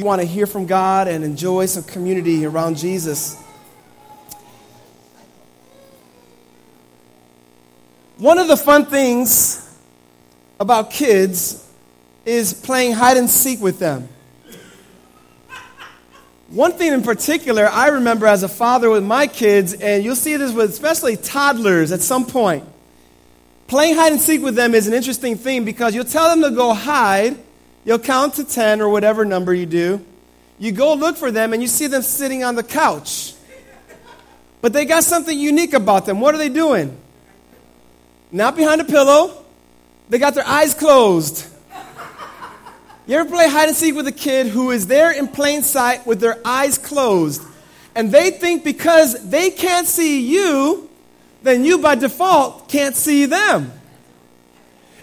you want to hear from God and enjoy some community around Jesus. One of the fun things about kids is playing hide and seek with them. One thing in particular I remember as a father with my kids, and you'll see this with especially toddlers at some point. Playing hide and seek with them is an interesting thing because you'll tell them to go hide, you'll count to 10 or whatever number you do. You go look for them and you see them sitting on the couch. But they got something unique about them. What are they doing? not behind a pillow. They got their eyes closed. You ever play hide and seek with a kid who is there in plain sight with their eyes closed? And they think because they can't see you, then you by default can't see them.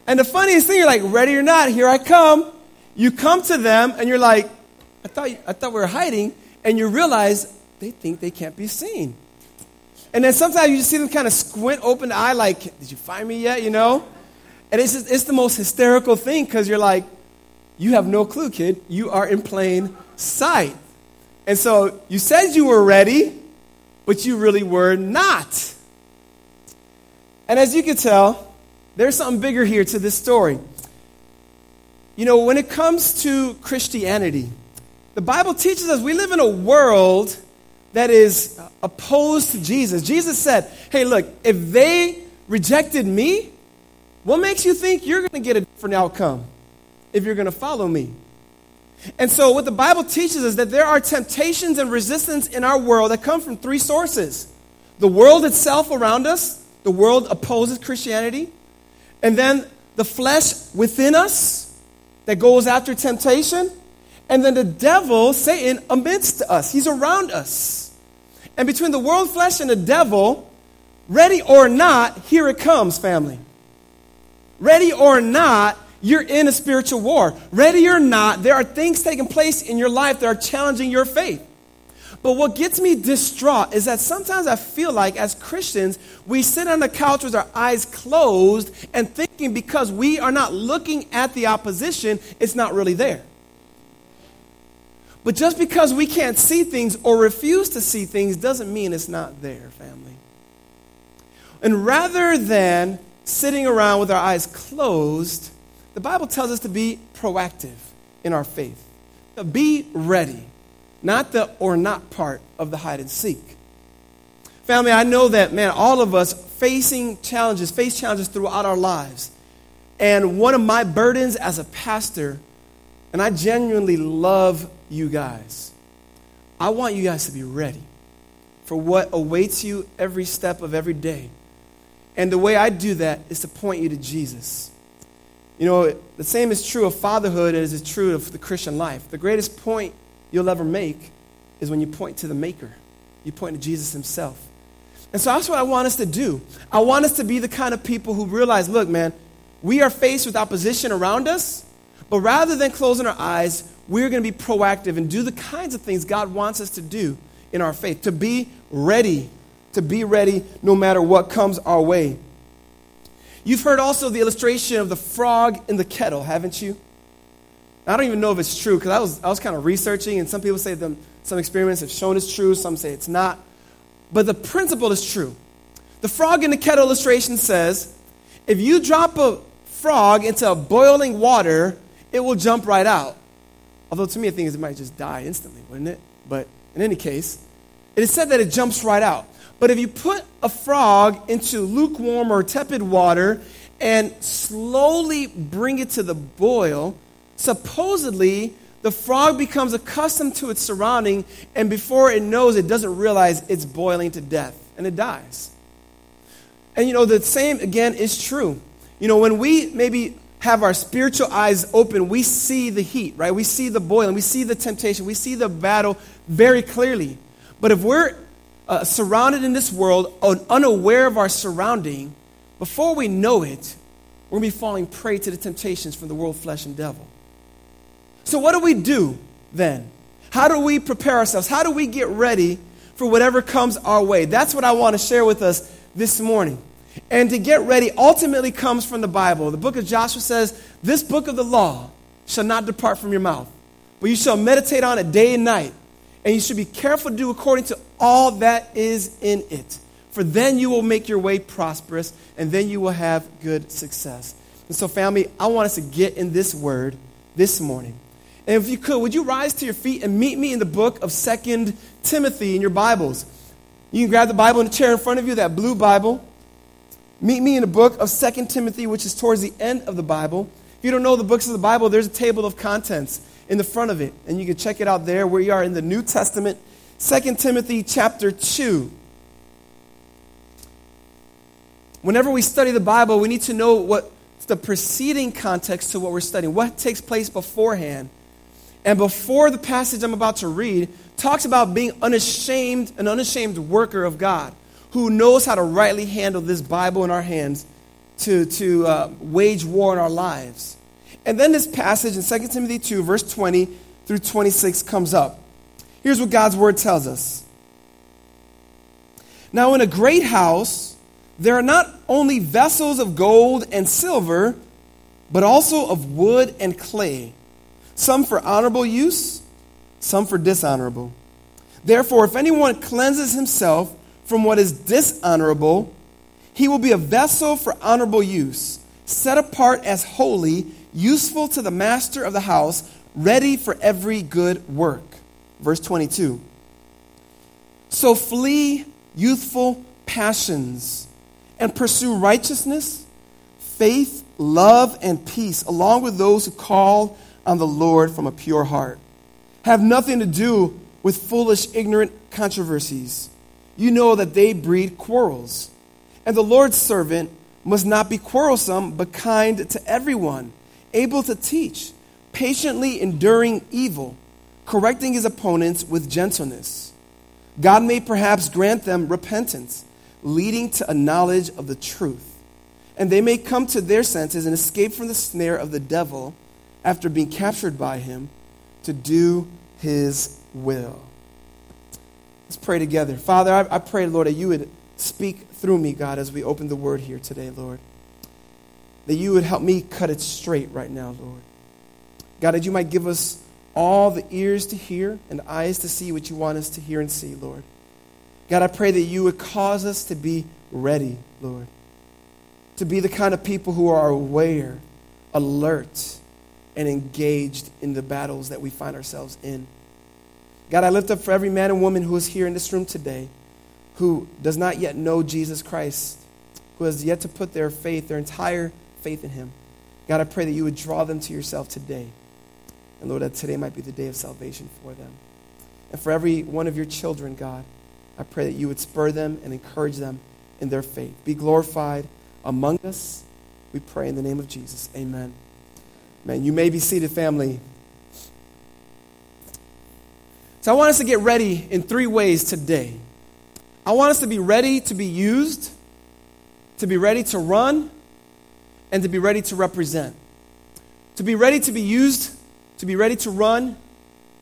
And the funniest thing, you're like, ready or not, here I come. You come to them and you're like, I thought, I thought we were hiding. And you realize they think they can't be seen. And then sometimes you just see them kind of squint open eye, like, did you find me yet? You know? And it's, just, it's the most hysterical thing because you're like, you have no clue, kid. You are in plain sight. And so you said you were ready, but you really were not. And as you can tell, there's something bigger here to this story. You know, when it comes to Christianity, the Bible teaches us we live in a world that is opposed to Jesus. Jesus said, Hey, look, if they rejected me, what makes you think you're going to get a different outcome if you're going to follow me? And so, what the Bible teaches is that there are temptations and resistance in our world that come from three sources the world itself around us, the world opposes Christianity, and then the flesh within us that goes after temptation, and then the devil, Satan, amidst us. He's around us. And between the world flesh and the devil, ready or not, here it comes, family. Ready or not, you're in a spiritual war. Ready or not, there are things taking place in your life that are challenging your faith. But what gets me distraught is that sometimes I feel like as Christians, we sit on the couch with our eyes closed and thinking because we are not looking at the opposition, it's not really there. But just because we can't see things or refuse to see things doesn't mean it's not there, family. And rather than sitting around with our eyes closed, the Bible tells us to be proactive in our faith. To be ready, not the or not part of the hide and seek. Family, I know that, man, all of us facing challenges, face challenges throughout our lives. And one of my burdens as a pastor, and I genuinely love you guys. I want you guys to be ready for what awaits you every step of every day. And the way I do that is to point you to Jesus. You know, the same is true of fatherhood as is true of the Christian life. The greatest point you'll ever make is when you point to the Maker, you point to Jesus Himself. And so that's what I want us to do. I want us to be the kind of people who realize look, man, we are faced with opposition around us, but rather than closing our eyes, we're going to be proactive and do the kinds of things God wants us to do in our faith, to be ready, to be ready no matter what comes our way. You've heard also the illustration of the frog in the kettle, haven't you? I don't even know if it's true because I was, I was kind of researching, and some people say them, some experiments have shown it's true, some say it's not. But the principle is true. The frog in the kettle illustration says if you drop a frog into boiling water, it will jump right out. Although to me, I think it might just die instantly, wouldn't it? But in any case, it is said that it jumps right out. But if you put a frog into lukewarm or tepid water and slowly bring it to the boil, supposedly the frog becomes accustomed to its surrounding, and before it knows, it doesn't realize it's boiling to death, and it dies. And you know, the same again is true. You know, when we maybe have our spiritual eyes open, we see the heat, right? We see the boiling, we see the temptation, we see the battle very clearly. But if we're uh, surrounded in this world, unaware of our surrounding, before we know it, we're going to be falling prey to the temptations from the world, flesh, and devil. So, what do we do then? How do we prepare ourselves? How do we get ready for whatever comes our way? That's what I want to share with us this morning. And to get ready ultimately comes from the Bible. The book of Joshua says, This book of the law shall not depart from your mouth, but you shall meditate on it day and night. And you should be careful to do according to all that is in it. For then you will make your way prosperous, and then you will have good success. And so, family, I want us to get in this word this morning. And if you could, would you rise to your feet and meet me in the book of Second Timothy in your Bibles? You can grab the Bible in the chair in front of you, that blue Bible. Meet me in the book of Second Timothy, which is towards the end of the Bible. If you don't know the books of the Bible, there's a table of contents in the front of it, and you can check it out there. Where you are in the New Testament, Second Timothy chapter 2. Whenever we study the Bible, we need to know what the preceding context to what we're studying, what takes place beforehand. And before the passage I'm about to read talks about being unashamed, an unashamed worker of God who knows how to rightly handle this Bible in our hands to, to uh, wage war in our lives. And then this passage in 2 Timothy 2, verse 20 through 26 comes up. Here's what God's word tells us. Now, in a great house, there are not only vessels of gold and silver, but also of wood and clay, some for honorable use, some for dishonorable. Therefore, if anyone cleanses himself from what is dishonorable, he will be a vessel for honorable use, set apart as holy, useful to the master of the house, ready for every good work. Verse 22. So flee youthful passions and pursue righteousness, faith, love, and peace, along with those who call on the Lord from a pure heart. Have nothing to do with foolish, ignorant controversies. You know that they breed quarrels. And the Lord's servant must not be quarrelsome, but kind to everyone, able to teach, patiently enduring evil, correcting his opponents with gentleness. God may perhaps grant them repentance leading to a knowledge of the truth. And they may come to their senses and escape from the snare of the devil after being captured by him to do his will. Let's pray together. Father, I, I pray, Lord, that you would speak through me, God, as we open the word here today, Lord. That you would help me cut it straight right now, Lord. God, that you might give us all the ears to hear and eyes to see what you want us to hear and see, Lord. God, I pray that you would cause us to be ready, Lord, to be the kind of people who are aware, alert, and engaged in the battles that we find ourselves in. God, I lift up for every man and woman who is here in this room today who does not yet know Jesus Christ, who has yet to put their faith, their entire faith in Him. God, I pray that you would draw them to yourself today. And Lord, that today might be the day of salvation for them. And for every one of your children, God, I pray that you would spur them and encourage them in their faith. Be glorified among us. We pray in the name of Jesus. Amen. Man, you may be seated, family. So I want us to get ready in three ways today. I want us to be ready to be used, to be ready to run, and to be ready to represent. To be ready to be used, to be ready to run,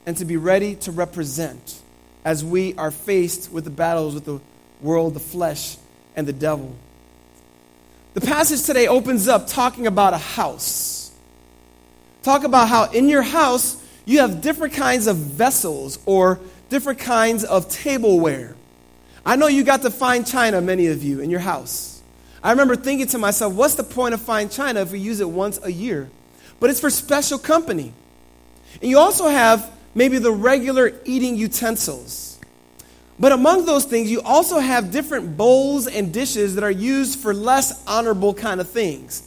and to be ready to represent as we are faced with the battles with the world, the flesh, and the devil. The passage today opens up talking about a house. Talk about how in your house you have different kinds of vessels or different kinds of tableware. I know you got to fine china, many of you, in your house. I remember thinking to myself, what's the point of fine china if we use it once a year? But it's for special company. And you also have maybe the regular eating utensils. But among those things, you also have different bowls and dishes that are used for less honorable kind of things.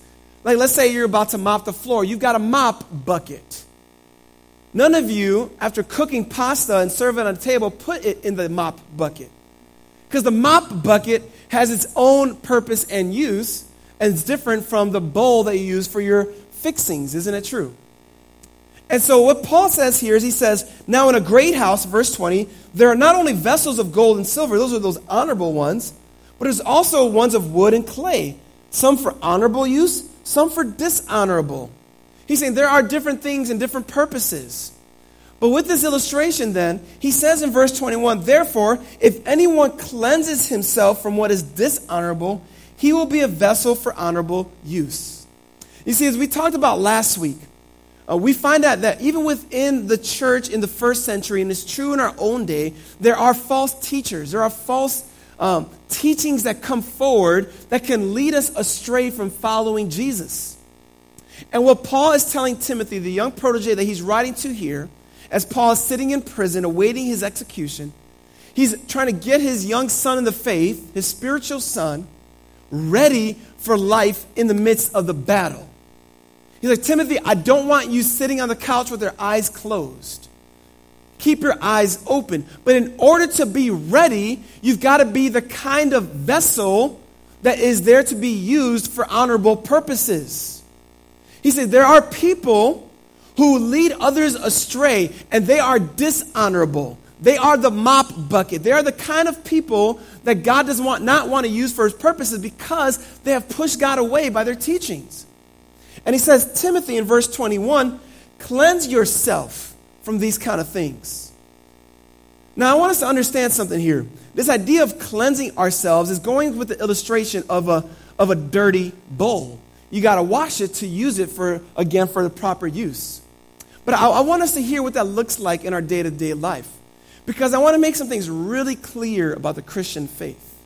Like, let's say you're about to mop the floor, you've got a mop bucket. None of you, after cooking pasta and serving on a table, put it in the mop bucket. Because the mop bucket has its own purpose and use, and it's different from the bowl that you use for your fixings. Isn't it true? And so, what Paul says here is he says, Now in a great house, verse 20, there are not only vessels of gold and silver, those are those honorable ones, but there's also ones of wood and clay, some for honorable use, some for dishonorable. He's saying there are different things and different purposes. But with this illustration, then, he says in verse 21 Therefore, if anyone cleanses himself from what is dishonorable, he will be a vessel for honorable use. You see, as we talked about last week, uh, we find out that even within the church in the first century, and it's true in our own day, there are false teachers. There are false um, teachings that come forward that can lead us astray from following Jesus. And what Paul is telling Timothy, the young protege that he's writing to here, as Paul is sitting in prison awaiting his execution, he's trying to get his young son in the faith, his spiritual son, ready for life in the midst of the battle. He's like, Timothy, I don't want you sitting on the couch with your eyes closed. Keep your eyes open. But in order to be ready, you've got to be the kind of vessel that is there to be used for honorable purposes. He said, There are people who lead others astray, and they are dishonorable. They are the mop bucket. They are the kind of people that God does want, not want to use for his purposes because they have pushed God away by their teachings. And he says, Timothy in verse 21, cleanse yourself from these kind of things. Now, I want us to understand something here. This idea of cleansing ourselves is going with the illustration of a, of a dirty bowl. You got to wash it to use it for, again, for the proper use. But I, I want us to hear what that looks like in our day to day life because I want to make some things really clear about the Christian faith.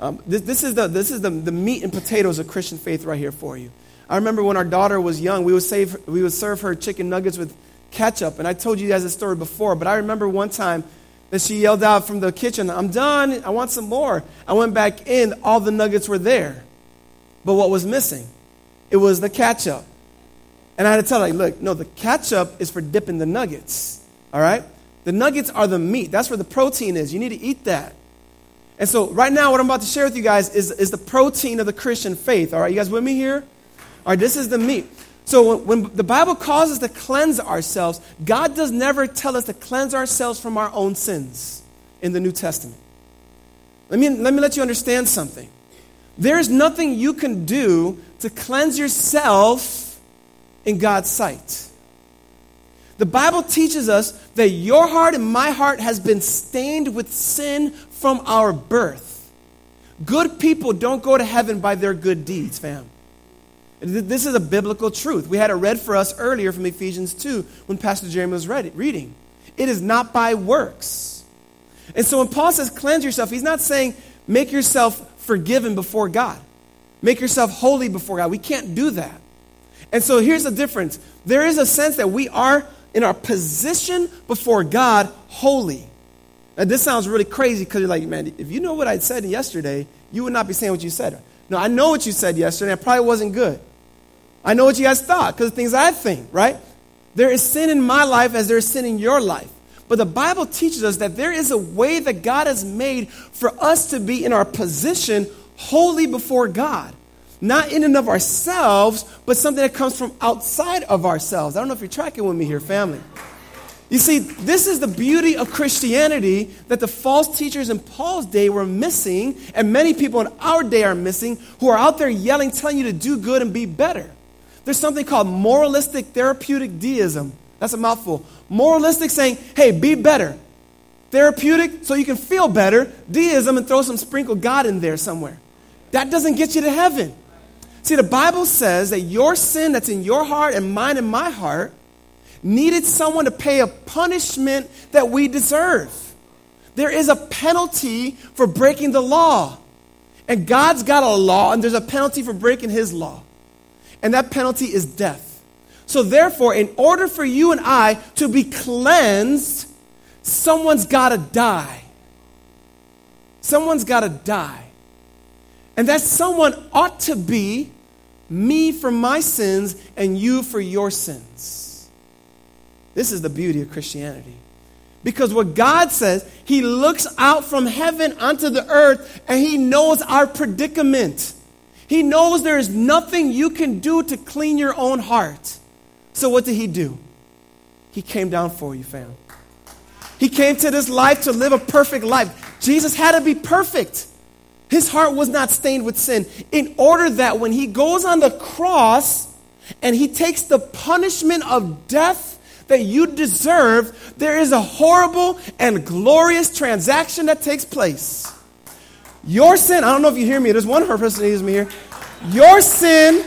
Um, this, this, is, the, this is the, the meat and potatoes of Christian faith right here for you. I remember when our daughter was young, we would, save, we would serve her chicken nuggets with ketchup. And I told you guys this story before, but I remember one time that she yelled out from the kitchen, I'm done, I want some more. I went back in, all the nuggets were there. But what was missing? It was the ketchup. And I had to tell her, like, look, no, the ketchup is for dipping the nuggets. All right? The nuggets are the meat. That's where the protein is. You need to eat that. And so, right now, what I'm about to share with you guys is, is the protein of the Christian faith. All right, you guys with me here? All right, this is the meat. So, when, when the Bible calls us to cleanse ourselves, God does never tell us to cleanse ourselves from our own sins in the New Testament. Let me, let me let you understand something. There's nothing you can do to cleanse yourself in God's sight. The Bible teaches us that your heart and my heart has been stained with sin from our birth. Good people don't go to heaven by their good deeds, fam. This is a biblical truth. We had it read for us earlier from Ephesians 2 when Pastor Jeremy was read, reading. It is not by works. And so when Paul says cleanse yourself, he's not saying make yourself forgiven before God, make yourself holy before God. We can't do that. And so here's the difference there is a sense that we are in our position before God holy. And this sounds really crazy because you're like, man, if you know what I said yesterday, you would not be saying what you said. No, I know what you said yesterday. It probably wasn't good. I know what you guys thought because the things I think, right? There is sin in my life as there is sin in your life. But the Bible teaches us that there is a way that God has made for us to be in our position holy before God not in and of ourselves, but something that comes from outside of ourselves. I don't know if you're tracking with me here, family. You see, this is the beauty of Christianity that the false teachers in Paul's day were missing, and many people in our day are missing, who are out there yelling, telling you to do good and be better. There's something called moralistic therapeutic deism. That's a mouthful. Moralistic saying, hey, be better. Therapeutic, so you can feel better. Deism, and throw some sprinkle God in there somewhere. That doesn't get you to heaven. See, the Bible says that your sin that's in your heart and mine and my heart needed someone to pay a punishment that we deserve. There is a penalty for breaking the law. And God's got a law, and there's a penalty for breaking his law. And that penalty is death. So, therefore, in order for you and I to be cleansed, someone's got to die. Someone's got to die. And that someone ought to be me for my sins and you for your sins. This is the beauty of Christianity. Because what God says, He looks out from heaven onto the earth and He knows our predicament. He knows there is nothing you can do to clean your own heart. So, what did He do? He came down for you, fam. He came to this life to live a perfect life. Jesus had to be perfect. His heart was not stained with sin, in order that when he goes on the cross and he takes the punishment of death that you deserve, there is a horrible and glorious transaction that takes place. Your sin, I don't know if you hear me, there's one person who hears me here. Your sin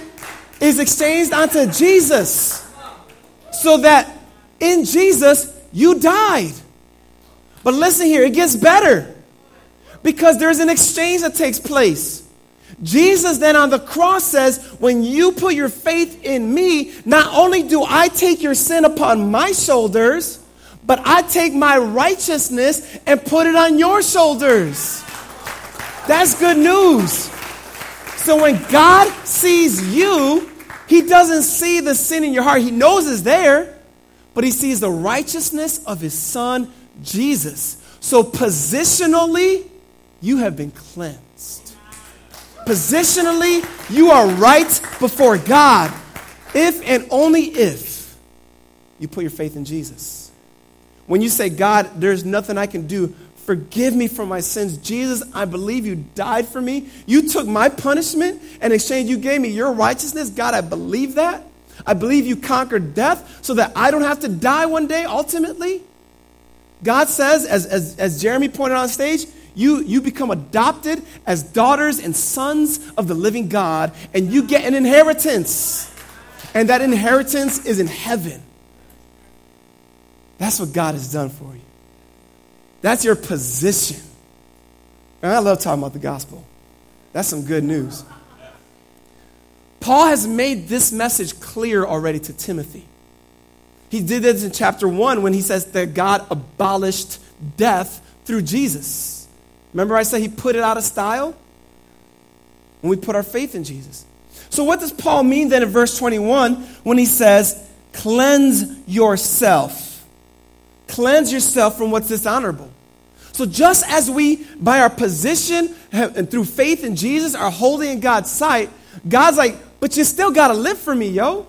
is exchanged onto Jesus. So that in Jesus, you died. But listen here, it gets better because there's an exchange that takes place. Jesus then on the cross says, When you put your faith in me, not only do I take your sin upon my shoulders, but I take my righteousness and put it on your shoulders. That's good news. So when God sees you, he doesn't see the sin in your heart. He knows it's there, but he sees the righteousness of his son, Jesus. So positionally, you have been cleansed. Positionally, you are right before God. If and only if you put your faith in Jesus. When you say, God, there's nothing I can do, forgive me for my sins. Jesus, I believe you died for me. You took my punishment and exchange you gave me your righteousness. God, I believe that. I believe you conquered death so that I don't have to die one day ultimately. God says, as, as, as Jeremy pointed on stage, you, you become adopted as daughters and sons of the living God, and you get an inheritance. And that inheritance is in heaven. That's what God has done for you. That's your position. And I love talking about the gospel. That's some good news. Paul has made this message clear already to Timothy. He did this in chapter 1 when he says that God abolished death through Jesus. Remember, I said he put it out of style? When we put our faith in Jesus. So, what does Paul mean then in verse 21 when he says, cleanse yourself? Cleanse yourself from what's dishonorable. So, just as we, by our position and through faith in Jesus, are holy in God's sight, God's like, but you still got to live for me, yo.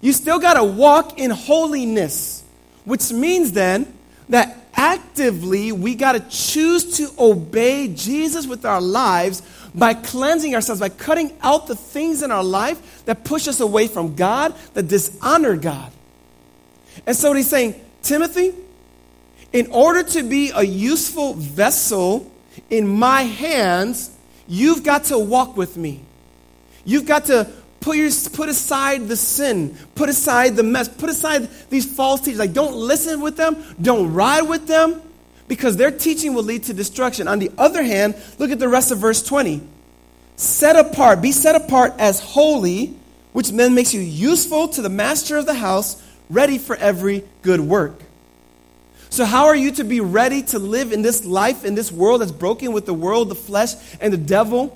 You still got to walk in holiness, which means then that actively we got to choose to obey Jesus with our lives by cleansing ourselves, by cutting out the things in our life that push us away from God, that dishonor God. And so, what he's saying, Timothy, in order to be a useful vessel in my hands, you've got to walk with me. You've got to put, your, put aside the sin, put aside the mess, put aside these false teachers. Like, don't listen with them, don't ride with them, because their teaching will lead to destruction. On the other hand, look at the rest of verse 20. Set apart, be set apart as holy, which then makes you useful to the master of the house, ready for every good work. So, how are you to be ready to live in this life, in this world that's broken with the world, the flesh, and the devil?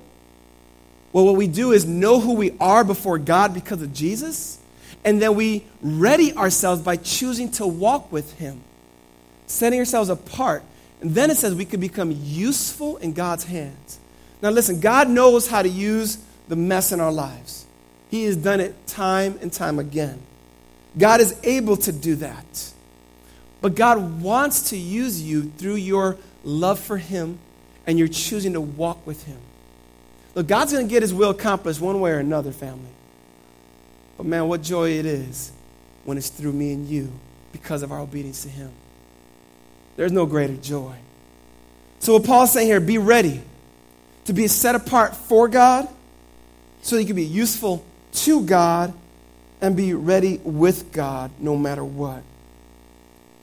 Well, what we do is know who we are before God because of Jesus, and then we ready ourselves by choosing to walk with Him, setting ourselves apart. And then it says we could become useful in God's hands. Now, listen, God knows how to use the mess in our lives, He has done it time and time again. God is able to do that. But God wants to use you through your love for Him and you're choosing to walk with Him. Look, God's going to get His will accomplished one way or another, family. But man, what joy it is when it's through me and you because of our obedience to Him. There's no greater joy. So, what Paul's saying here be ready to be set apart for God so you can be useful to God and be ready with God no matter what.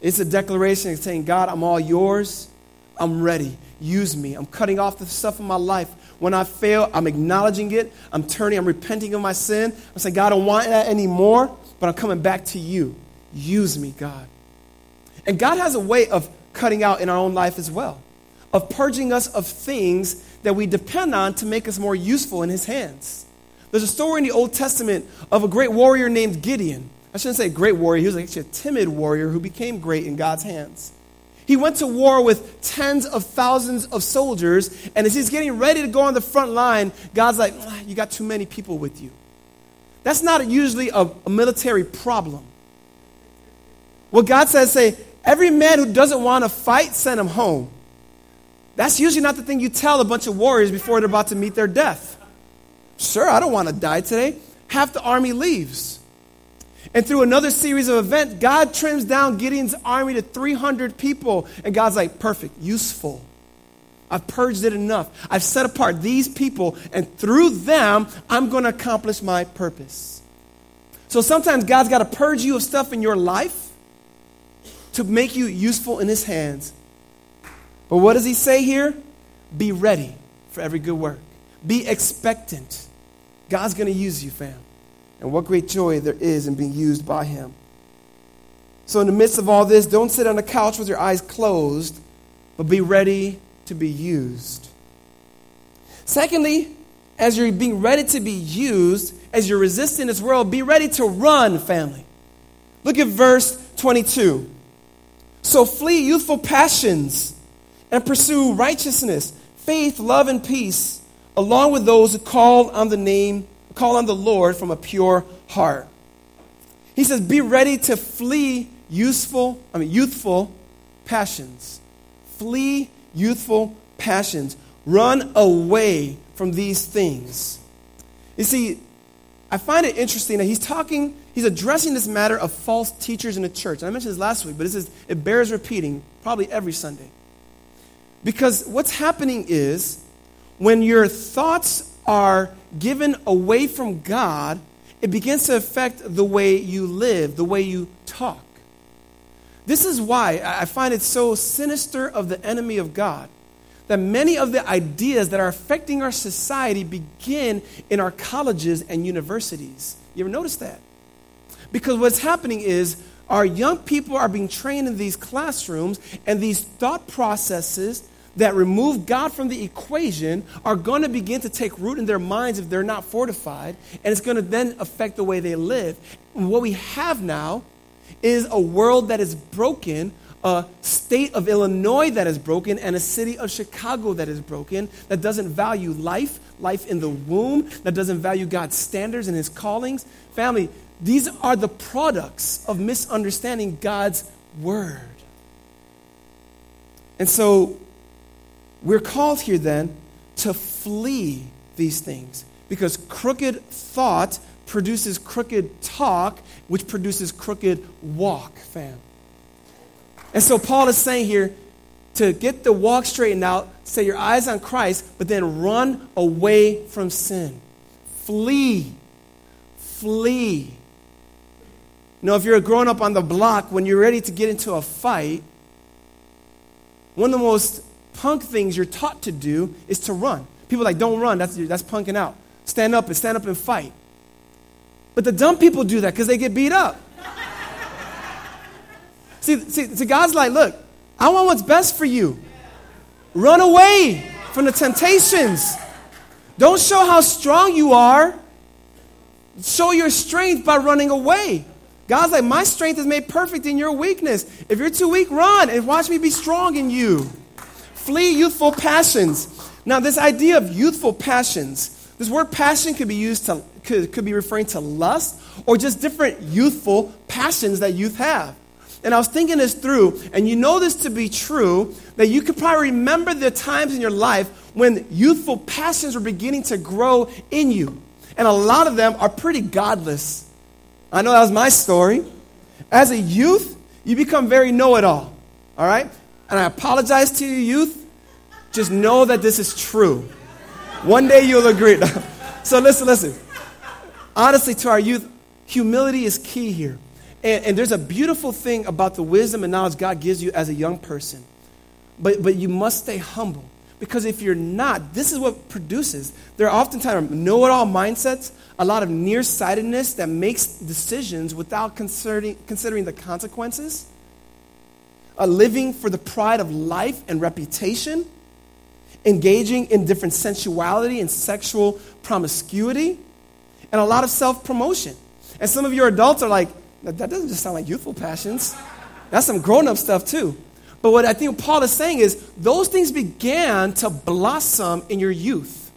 It's a declaration saying, God, I'm all yours. I'm ready. Use me. I'm cutting off the stuff in my life. When I fail, I'm acknowledging it. I'm turning, I'm repenting of my sin. I'm saying, God, I don't want that anymore, but I'm coming back to you. Use me, God. And God has a way of cutting out in our own life as well, of purging us of things that we depend on to make us more useful in His hands. There's a story in the Old Testament of a great warrior named Gideon. I shouldn't say great warrior, he was actually a timid warrior who became great in God's hands. He went to war with tens of thousands of soldiers, and as he's getting ready to go on the front line, God's like, ah, You got too many people with you. That's not usually a, a military problem. What God says, say, every man who doesn't want to fight, send him home. That's usually not the thing you tell a bunch of warriors before they're about to meet their death. Sir, I don't want to die today. Half the army leaves. And through another series of events, God trims down Gideon's army to 300 people. And God's like, perfect, useful. I've purged it enough. I've set apart these people, and through them, I'm going to accomplish my purpose. So sometimes God's got to purge you of stuff in your life to make you useful in His hands. But what does He say here? Be ready for every good work, be expectant. God's going to use you, fam. And what great joy there is in being used by Him. So, in the midst of all this, don't sit on the couch with your eyes closed, but be ready to be used. Secondly, as you're being ready to be used, as you're resisting this world, be ready to run, family. Look at verse 22. So flee youthful passions and pursue righteousness, faith, love, and peace, along with those who call on the name, call on the Lord from a pure heart. He says, be ready to flee useful, I mean youthful passions. Flee youthful passions. Run away from these things. You see, I find it interesting that he's talking, he's addressing this matter of false teachers in the church. And I mentioned this last week, but this is, it bears repeating probably every Sunday. Because what's happening is when your thoughts are given away from God, it begins to affect the way you live, the way you talk. This is why I find it so sinister of the enemy of God that many of the ideas that are affecting our society begin in our colleges and universities. You ever notice that? Because what's happening is our young people are being trained in these classrooms, and these thought processes that remove God from the equation are going to begin to take root in their minds if they're not fortified, and it's going to then affect the way they live. And what we have now is a world that is broken a state of Illinois that is broken and a city of Chicago that is broken, that doesn't value life, life in the womb, that doesn't value God's standards and his callings. Family, these are the products of misunderstanding God's word. And so we're called here then to flee these things because crooked thought produces crooked talk, which produces crooked walk, fam. And so Paul is saying here to get the walk straightened out, set your eyes on Christ, but then run away from sin. Flee. Flee. You know, if you're a grown up on the block, when you're ready to get into a fight, one of the most punk things you're taught to do is to run. People like, don't run, that's, that's punking out. Stand up and stand up and fight. But the dumb people do that because they get beat up. See, see, see, God's like, look, I want what's best for you. Run away from the temptations. Don't show how strong you are. Show your strength by running away. God's like, my strength is made perfect in your weakness. If you're too weak, run and watch me be strong in you. Flee youthful passions. Now, this idea of youthful passions, this word passion could be used to, could, could be referring to lust or just different youthful passions that youth have. And I was thinking this through, and you know this to be true, that you could probably remember the times in your life when youthful passions were beginning to grow in you. And a lot of them are pretty godless. I know that was my story. As a youth, you become very know it all. All right? And I apologize to you, youth. Just know that this is true. One day you'll agree. so listen, listen. Honestly, to our youth, humility is key here. And, and, there's a beautiful thing about the wisdom and knowledge God gives you as a young person. But, but you must stay humble. Because if you're not, this is what produces. There are oftentimes know it all mindsets, a lot of nearsightedness that makes decisions without considering, considering the consequences, a living for the pride of life and reputation, engaging in different sensuality and sexual promiscuity, and a lot of self promotion. And some of your adults are like, that, that doesn't just sound like youthful passions. That's some grown up stuff, too. But what I think Paul is saying is those things began to blossom in your youth.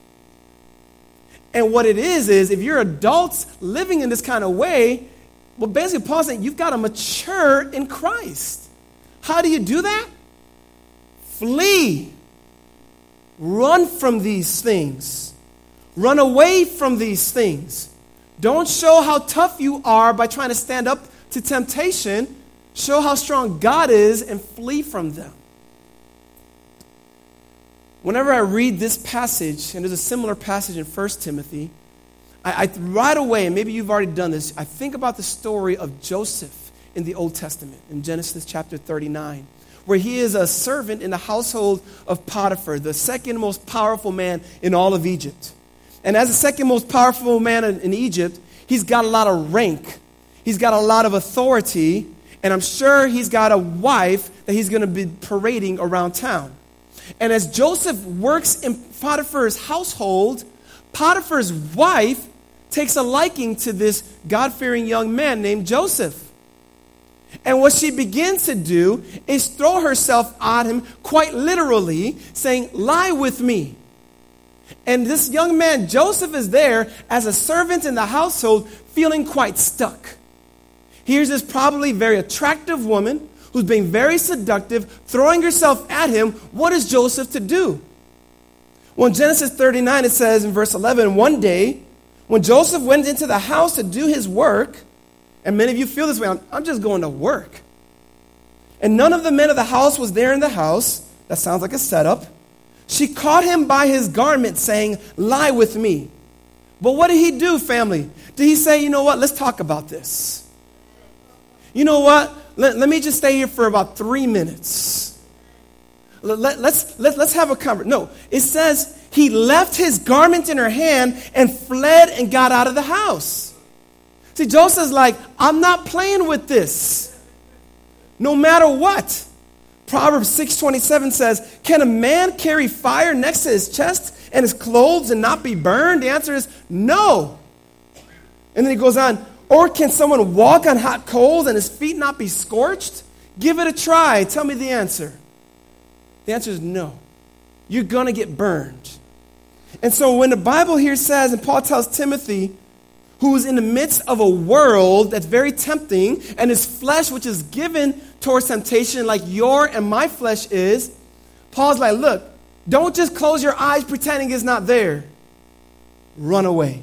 And what it is, is if you're adults living in this kind of way, well, basically, Paul's saying you've got to mature in Christ. How do you do that? Flee. Run from these things. Run away from these things. Don't show how tough you are by trying to stand up to temptation. Show how strong God is and flee from them. Whenever I read this passage, and there's a similar passage in 1 Timothy, I, I, right away, and maybe you've already done this, I think about the story of Joseph in the Old Testament, in Genesis chapter 39, where he is a servant in the household of Potiphar, the second most powerful man in all of Egypt. And as the second most powerful man in, in Egypt, he's got a lot of rank, he's got a lot of authority, and I'm sure he's got a wife that he's going to be parading around town. And as Joseph works in Potiphar's household, Potiphar's wife takes a liking to this God fearing young man named Joseph. And what she begins to do is throw herself at him quite literally, saying, Lie with me. And this young man, Joseph, is there as a servant in the household, feeling quite stuck. Here's this probably very attractive woman who's being very seductive, throwing herself at him. What is Joseph to do? Well, in Genesis 39, it says in verse 11, one day, when Joseph went into the house to do his work, and many of you feel this way I'm, I'm just going to work. And none of the men of the house was there in the house. That sounds like a setup. She caught him by his garment, saying, Lie with me. But what did he do, family? Did he say, You know what? Let's talk about this? You know what? Let, let me just stay here for about three minutes. Let, let, let's, let, let's have a conversation. No, it says he left his garment in her hand and fled and got out of the house. See, Joseph's like, I'm not playing with this. No matter what. Proverbs 6:27 says, "Can a man carry fire next to his chest and his clothes and not be burned?" The answer is no. And then he goes on, or can someone walk on hot coals and his feet not be scorched? Give it a try. Tell me the answer. The answer is no. You're going to get burned. And so when the Bible here says, and Paul tells Timothy, who is in the midst of a world that's very tempting, and his flesh, which is given towards temptation, like your and my flesh is, Paul's like, look, don't just close your eyes pretending it's not there. Run away.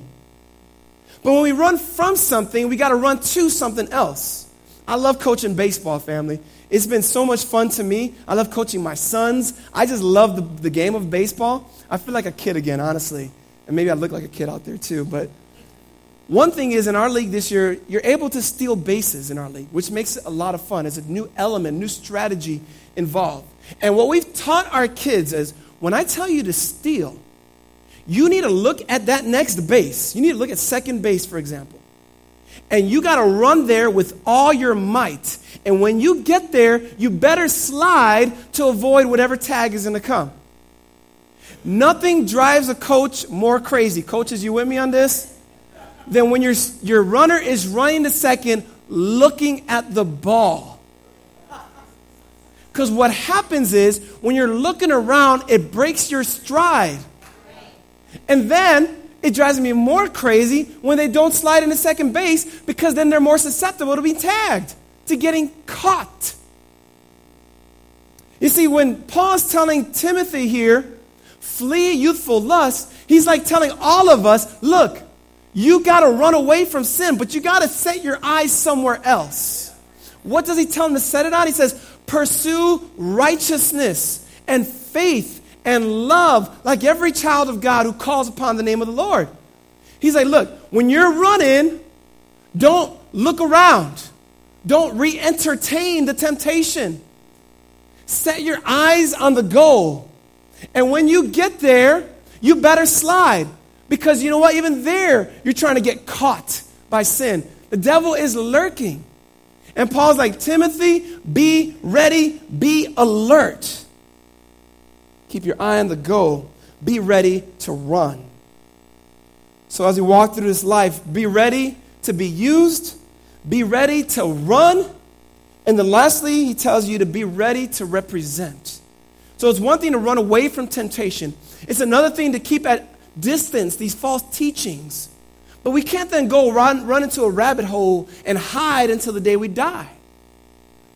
But when we run from something, we got to run to something else. I love coaching baseball, family. It's been so much fun to me. I love coaching my sons. I just love the, the game of baseball. I feel like a kid again, honestly. And maybe I look like a kid out there too. But one thing is, in our league this year, you're able to steal bases in our league, which makes it a lot of fun. It's a new element, new strategy involved. And what we've taught our kids is when I tell you to steal, you need to look at that next base. You need to look at second base, for example. And you got to run there with all your might. And when you get there, you better slide to avoid whatever tag is going to come. Nothing drives a coach more crazy. Coaches, you with me on this? Than when your, your runner is running to second looking at the ball. Because what happens is when you're looking around, it breaks your stride. And then it drives me more crazy when they don't slide into second base because then they're more susceptible to being tagged, to getting caught. You see, when Paul's telling Timothy here, flee youthful lust, he's like telling all of us, look, you got to run away from sin, but you got to set your eyes somewhere else. What does he tell him to set it on? He says, pursue righteousness and faith and love like every child of God who calls upon the name of the Lord. He's like, look, when you're running, don't look around. Don't re entertain the temptation. Set your eyes on the goal. And when you get there, you better slide. Because you know what? Even there, you're trying to get caught by sin. The devil is lurking. And Paul's like, Timothy, be ready, be alert. Keep your eye on the goal. Be ready to run. So, as we walk through this life, be ready to be used, be ready to run, and then lastly, he tells you to be ready to represent. So, it's one thing to run away from temptation, it's another thing to keep at distance these false teachings. But we can't then go run, run into a rabbit hole and hide until the day we die.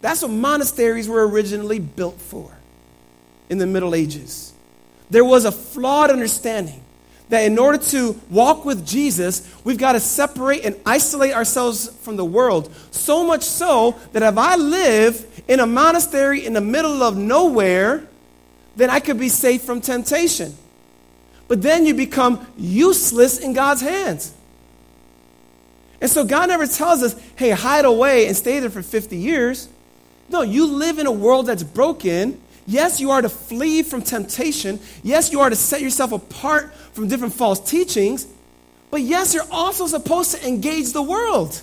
That's what monasteries were originally built for in the Middle Ages. There was a flawed understanding that in order to walk with Jesus, we've got to separate and isolate ourselves from the world. So much so that if I live in a monastery in the middle of nowhere, then I could be safe from temptation. But then you become useless in God's hands. And so God never tells us, hey, hide away and stay there for 50 years. No, you live in a world that's broken. Yes, you are to flee from temptation. Yes, you are to set yourself apart from different false teachings. But yes, you're also supposed to engage the world.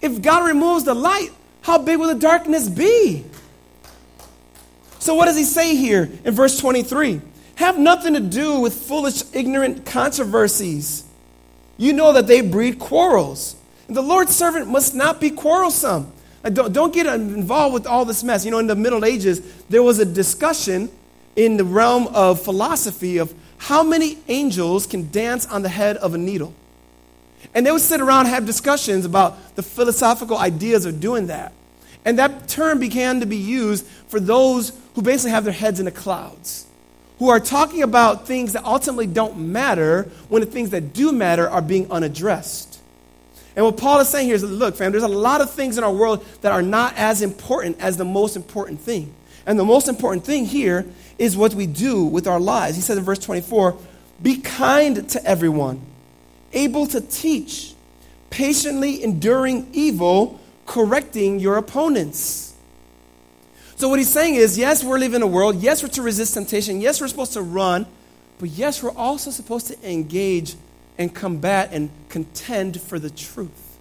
If God removes the light, how big will the darkness be? So, what does he say here in verse 23? Have nothing to do with foolish, ignorant controversies. You know that they breed quarrels. The Lord's servant must not be quarrelsome. Don't, don't get involved with all this mess. You know, in the Middle Ages, there was a discussion in the realm of philosophy of how many angels can dance on the head of a needle. And they would sit around and have discussions about the philosophical ideas of doing that. And that term began to be used for those who basically have their heads in the clouds, who are talking about things that ultimately don't matter when the things that do matter are being unaddressed. And what Paul is saying here is look, fam, there's a lot of things in our world that are not as important as the most important thing. And the most important thing here is what we do with our lives. He says in verse 24, Be kind to everyone, able to teach, patiently enduring evil, correcting your opponents. So, what he's saying is yes, we're living in a world. Yes, we're to resist temptation. Yes, we're supposed to run. But yes, we're also supposed to engage and combat and contend for the truth.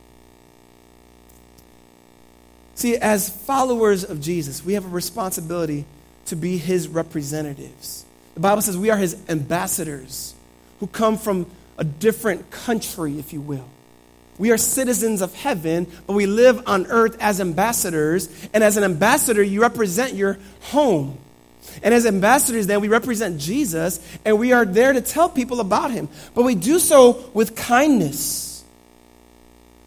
See, as followers of Jesus, we have a responsibility to be his representatives. The Bible says we are his ambassadors who come from a different country, if you will. We are citizens of heaven, but we live on earth as ambassadors. And as an ambassador, you represent your home. And as ambassadors, then we represent Jesus, and we are there to tell people about him. But we do so with kindness.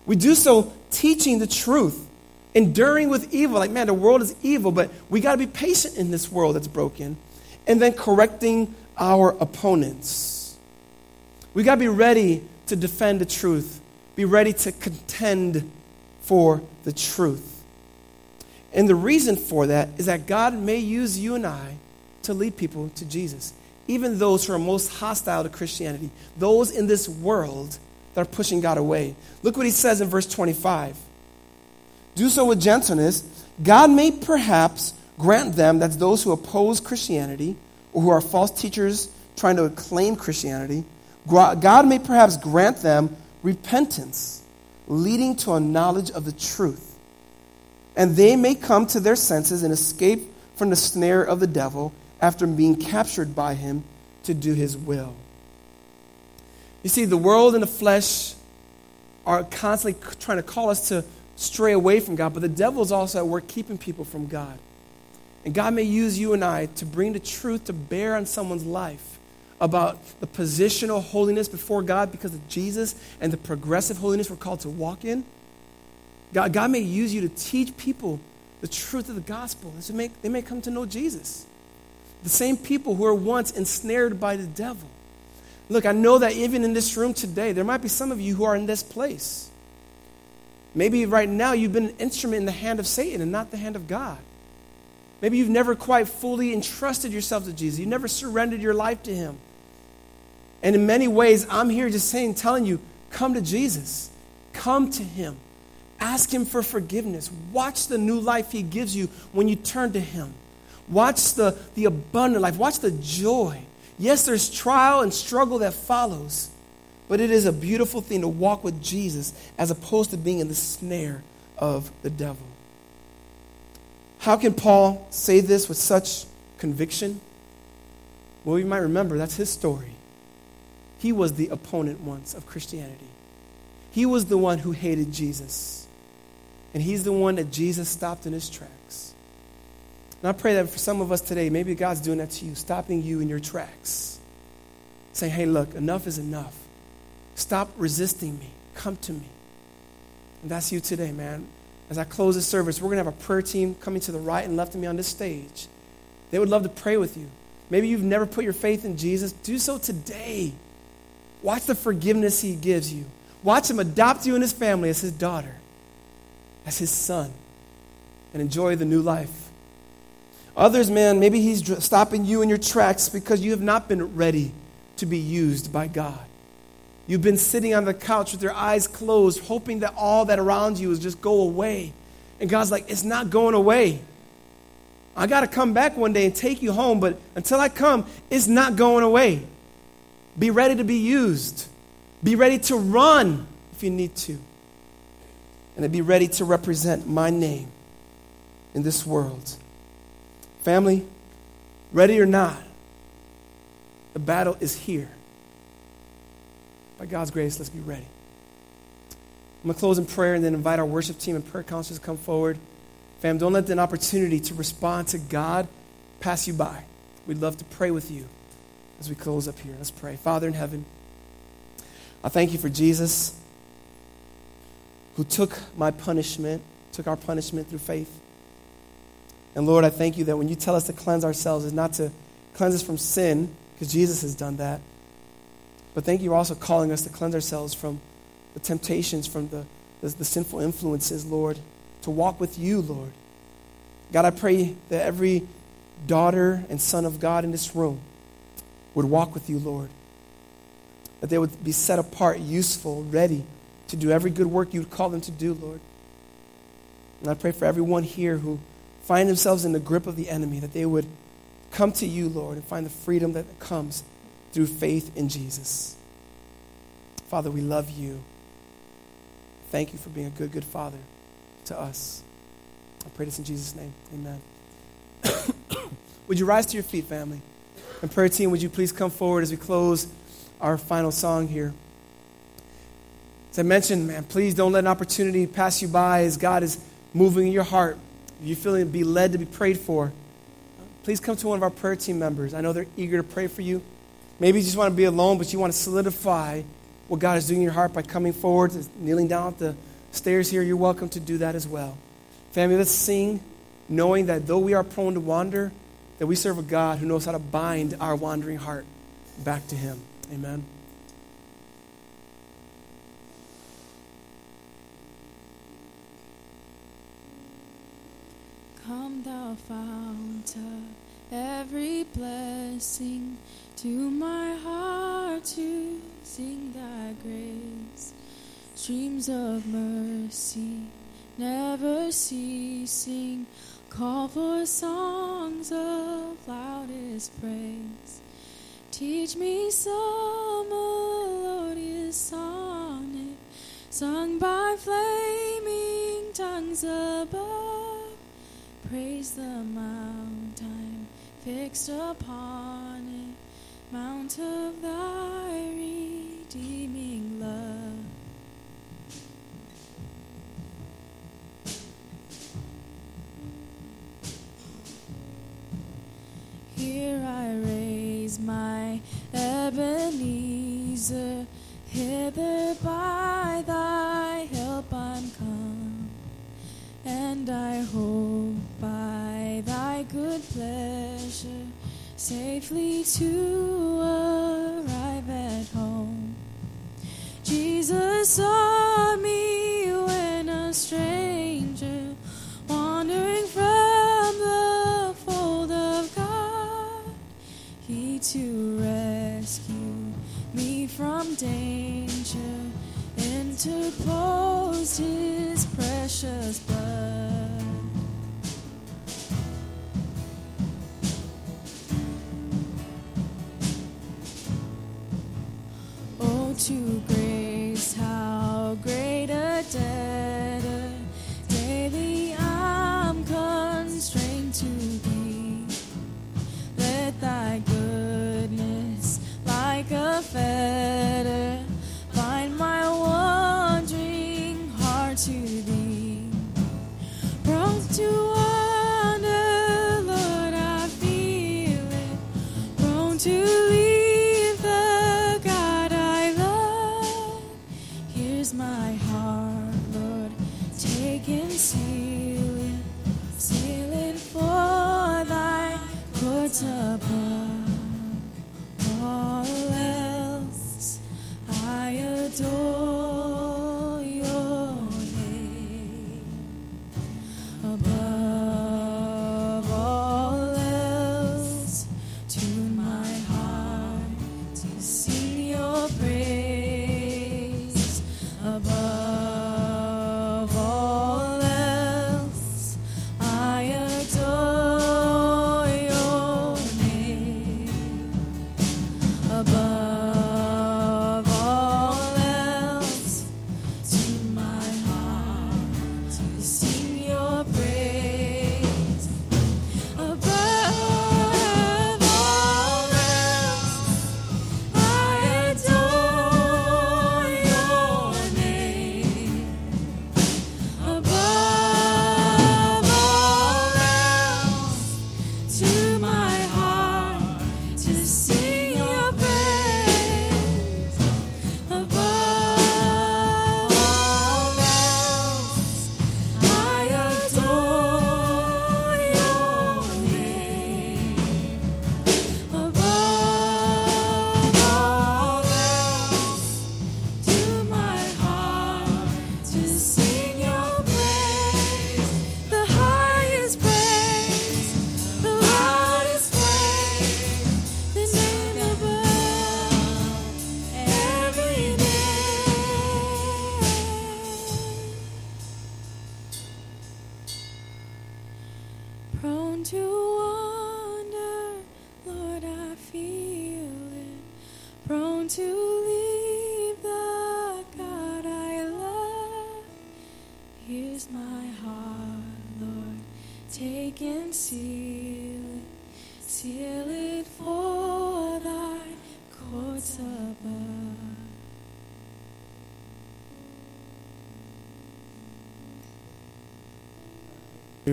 We do so teaching the truth, enduring with evil. Like, man, the world is evil, but we got to be patient in this world that's broken. And then correcting our opponents. We got to be ready to defend the truth, be ready to contend for the truth. And the reason for that is that God may use you and I to lead people to Jesus, even those who are most hostile to Christianity, those in this world that are pushing God away. Look what he says in verse 25. Do so with gentleness. God may perhaps grant them, that's those who oppose Christianity or who are false teachers trying to claim Christianity, God may perhaps grant them repentance, leading to a knowledge of the truth and they may come to their senses and escape from the snare of the devil after being captured by him to do his will. You see, the world and the flesh are constantly trying to call us to stray away from God, but the devil is also at work keeping people from God. And God may use you and I to bring the truth to bear on someone's life about the positional holiness before God because of Jesus and the progressive holiness we're called to walk in. God, God may use you to teach people the truth of the gospel. They may, they may come to know Jesus. The same people who were once ensnared by the devil. Look, I know that even in this room today, there might be some of you who are in this place. Maybe right now you've been an instrument in the hand of Satan and not the hand of God. Maybe you've never quite fully entrusted yourself to Jesus. You never surrendered your life to Him. And in many ways, I'm here just saying, telling you, come to Jesus. Come to Him. Ask Him for forgiveness. Watch the new life He gives you when you turn to Him. Watch the, the abundant life. Watch the joy. Yes, there's trial and struggle that follows, but it is a beautiful thing to walk with Jesus as opposed to being in the snare of the devil. How can Paul say this with such conviction? Well, you might remember that's his story. He was the opponent once of Christianity, he was the one who hated Jesus. And he's the one that Jesus stopped in his tracks. And I pray that for some of us today, maybe God's doing that to you, stopping you in your tracks. Saying, hey, look, enough is enough. Stop resisting me. Come to me. And that's you today, man. As I close this service, we're going to have a prayer team coming to the right and left of me on this stage. They would love to pray with you. Maybe you've never put your faith in Jesus. Do so today. Watch the forgiveness he gives you. Watch him adopt you in his family as his daughter as his son and enjoy the new life. Others, man, maybe he's stopping you in your tracks because you have not been ready to be used by God. You've been sitting on the couch with your eyes closed, hoping that all that around you is just go away. And God's like, it's not going away. I got to come back one day and take you home, but until I come, it's not going away. Be ready to be used. Be ready to run if you need to. And to be ready to represent my name in this world. Family, ready or not, the battle is here. By God's grace, let's be ready. I'm going to close in prayer and then invite our worship team and prayer counselors to come forward. Fam, don't let an opportunity to respond to God pass you by. We'd love to pray with you as we close up here. Let's pray. Father in heaven, I thank you for Jesus who took my punishment, took our punishment through faith. And Lord, I thank you that when you tell us to cleanse ourselves, is not to cleanse us from sin, because Jesus has done that. But thank you also calling us to cleanse ourselves from the temptations, from the, the, the sinful influences, Lord, to walk with you, Lord. God, I pray that every daughter and son of God in this room would walk with you, Lord. That they would be set apart, useful, ready to do every good work you would call them to do, Lord. And I pray for everyone here who find themselves in the grip of the enemy, that they would come to you, Lord, and find the freedom that comes through faith in Jesus. Father, we love you. Thank you for being a good, good Father to us. I pray this in Jesus' name. Amen. would you rise to your feet, family? And prayer team, would you please come forward as we close our final song here? As I mentioned, man, please don't let an opportunity pass you by as God is moving in your heart. If you're feeling be led to be prayed for, please come to one of our prayer team members. I know they're eager to pray for you. Maybe you just want to be alone, but you want to solidify what God is doing in your heart by coming forward, kneeling down at the stairs here. You're welcome to do that as well. Family, let's sing knowing that though we are prone to wander, that we serve a God who knows how to bind our wandering heart back to Him. Amen. Come, thou fount of every blessing, to my heart to sing thy grace. Streams of mercy, never ceasing, call for songs of loudest praise. Teach me some melodious sonnet, sung by flaming tongues above. Praise the mount I'm fixed upon it, mount of thy redeeming love. Safely to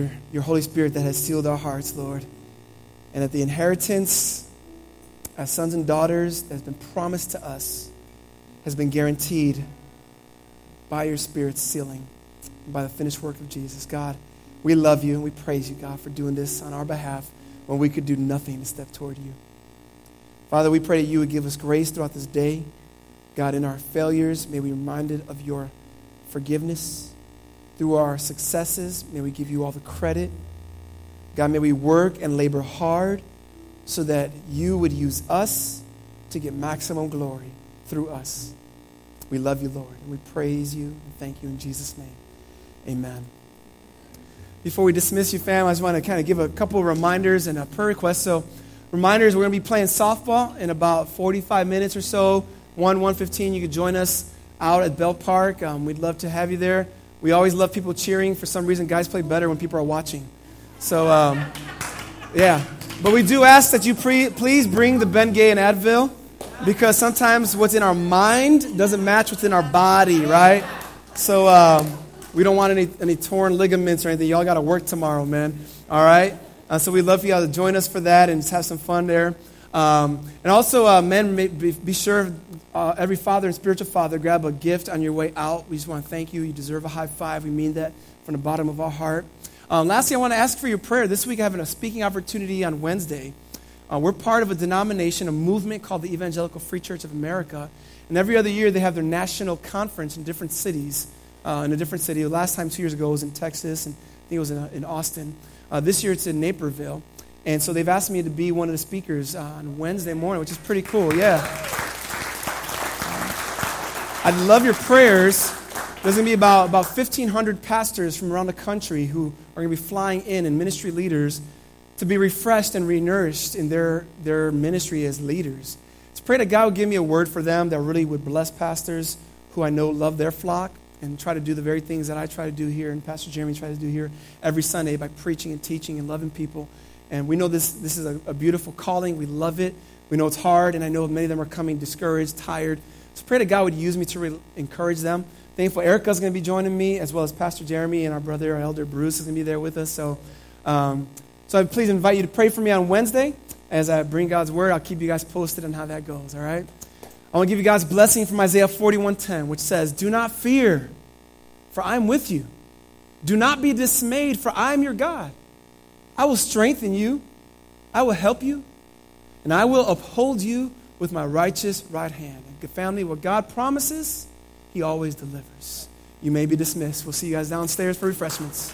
Your, your Holy Spirit that has sealed our hearts, Lord. And that the inheritance as sons and daughters that has been promised to us has been guaranteed by your Spirit's sealing, by the finished work of Jesus. God, we love you and we praise you, God, for doing this on our behalf when we could do nothing to step toward you. Father, we pray that you would give us grace throughout this day. God, in our failures, may we be reminded of your forgiveness. Through our successes, may we give you all the credit. God, may we work and labor hard so that you would use us to get maximum glory through us. We love you, Lord, and we praise you and thank you in Jesus' name. Amen. Before we dismiss you, fam, I just want to kind of give a couple of reminders and a prayer request. So, reminders, we're going to be playing softball in about 45 minutes or so. 1 115, you could join us out at Bell Park. Um, we'd love to have you there. We always love people cheering. For some reason, guys play better when people are watching. So, um, yeah. But we do ask that you pre- please bring the Ben Gay and Advil because sometimes what's in our mind doesn't match what's in our body, right? So um, we don't want any, any torn ligaments or anything. Y'all got to work tomorrow, man. All right? Uh, so we'd love for y'all to join us for that and just have some fun there. Um, and also, uh, men, be, be sure uh, every father and spiritual father grab a gift on your way out. We just want to thank you. You deserve a high five. We mean that from the bottom of our heart. Um, lastly, I want to ask for your prayer. This week, I have a speaking opportunity on Wednesday. Uh, we're part of a denomination, a movement called the Evangelical Free Church of America. And every other year, they have their national conference in different cities, uh, in a different city. The last time, two years ago, was in Texas, and I think it was in, in Austin. Uh, this year, it's in Naperville. And so they've asked me to be one of the speakers on Wednesday morning, which is pretty cool. Yeah. I'd love your prayers. There's going to be about, about 1,500 pastors from around the country who are going to be flying in and ministry leaders to be refreshed and renourished in their, their ministry as leaders. So pray that God would give me a word for them that really would bless pastors who I know love their flock and try to do the very things that I try to do here and Pastor Jeremy tries to do here every Sunday by preaching and teaching and loving people. And we know this, this is a, a beautiful calling. We love it. We know it's hard, and I know many of them are coming discouraged, tired. So pray that God would use me to re- encourage them. Thankful Erica's going to be joining me, as well as Pastor Jeremy and our brother, our elder Bruce, is going to be there with us. So, um, so I please invite you to pray for me on Wednesday as I bring God's word. I'll keep you guys posted on how that goes. All right. I want to give you guys blessing from Isaiah 41:10, which says, "Do not fear, for I am with you. Do not be dismayed, for I am your God. I will strengthen you. I will help you, and I will uphold you with my righteous right hand." And family, what God promises, He always delivers. You may be dismissed. We'll see you guys downstairs for refreshments.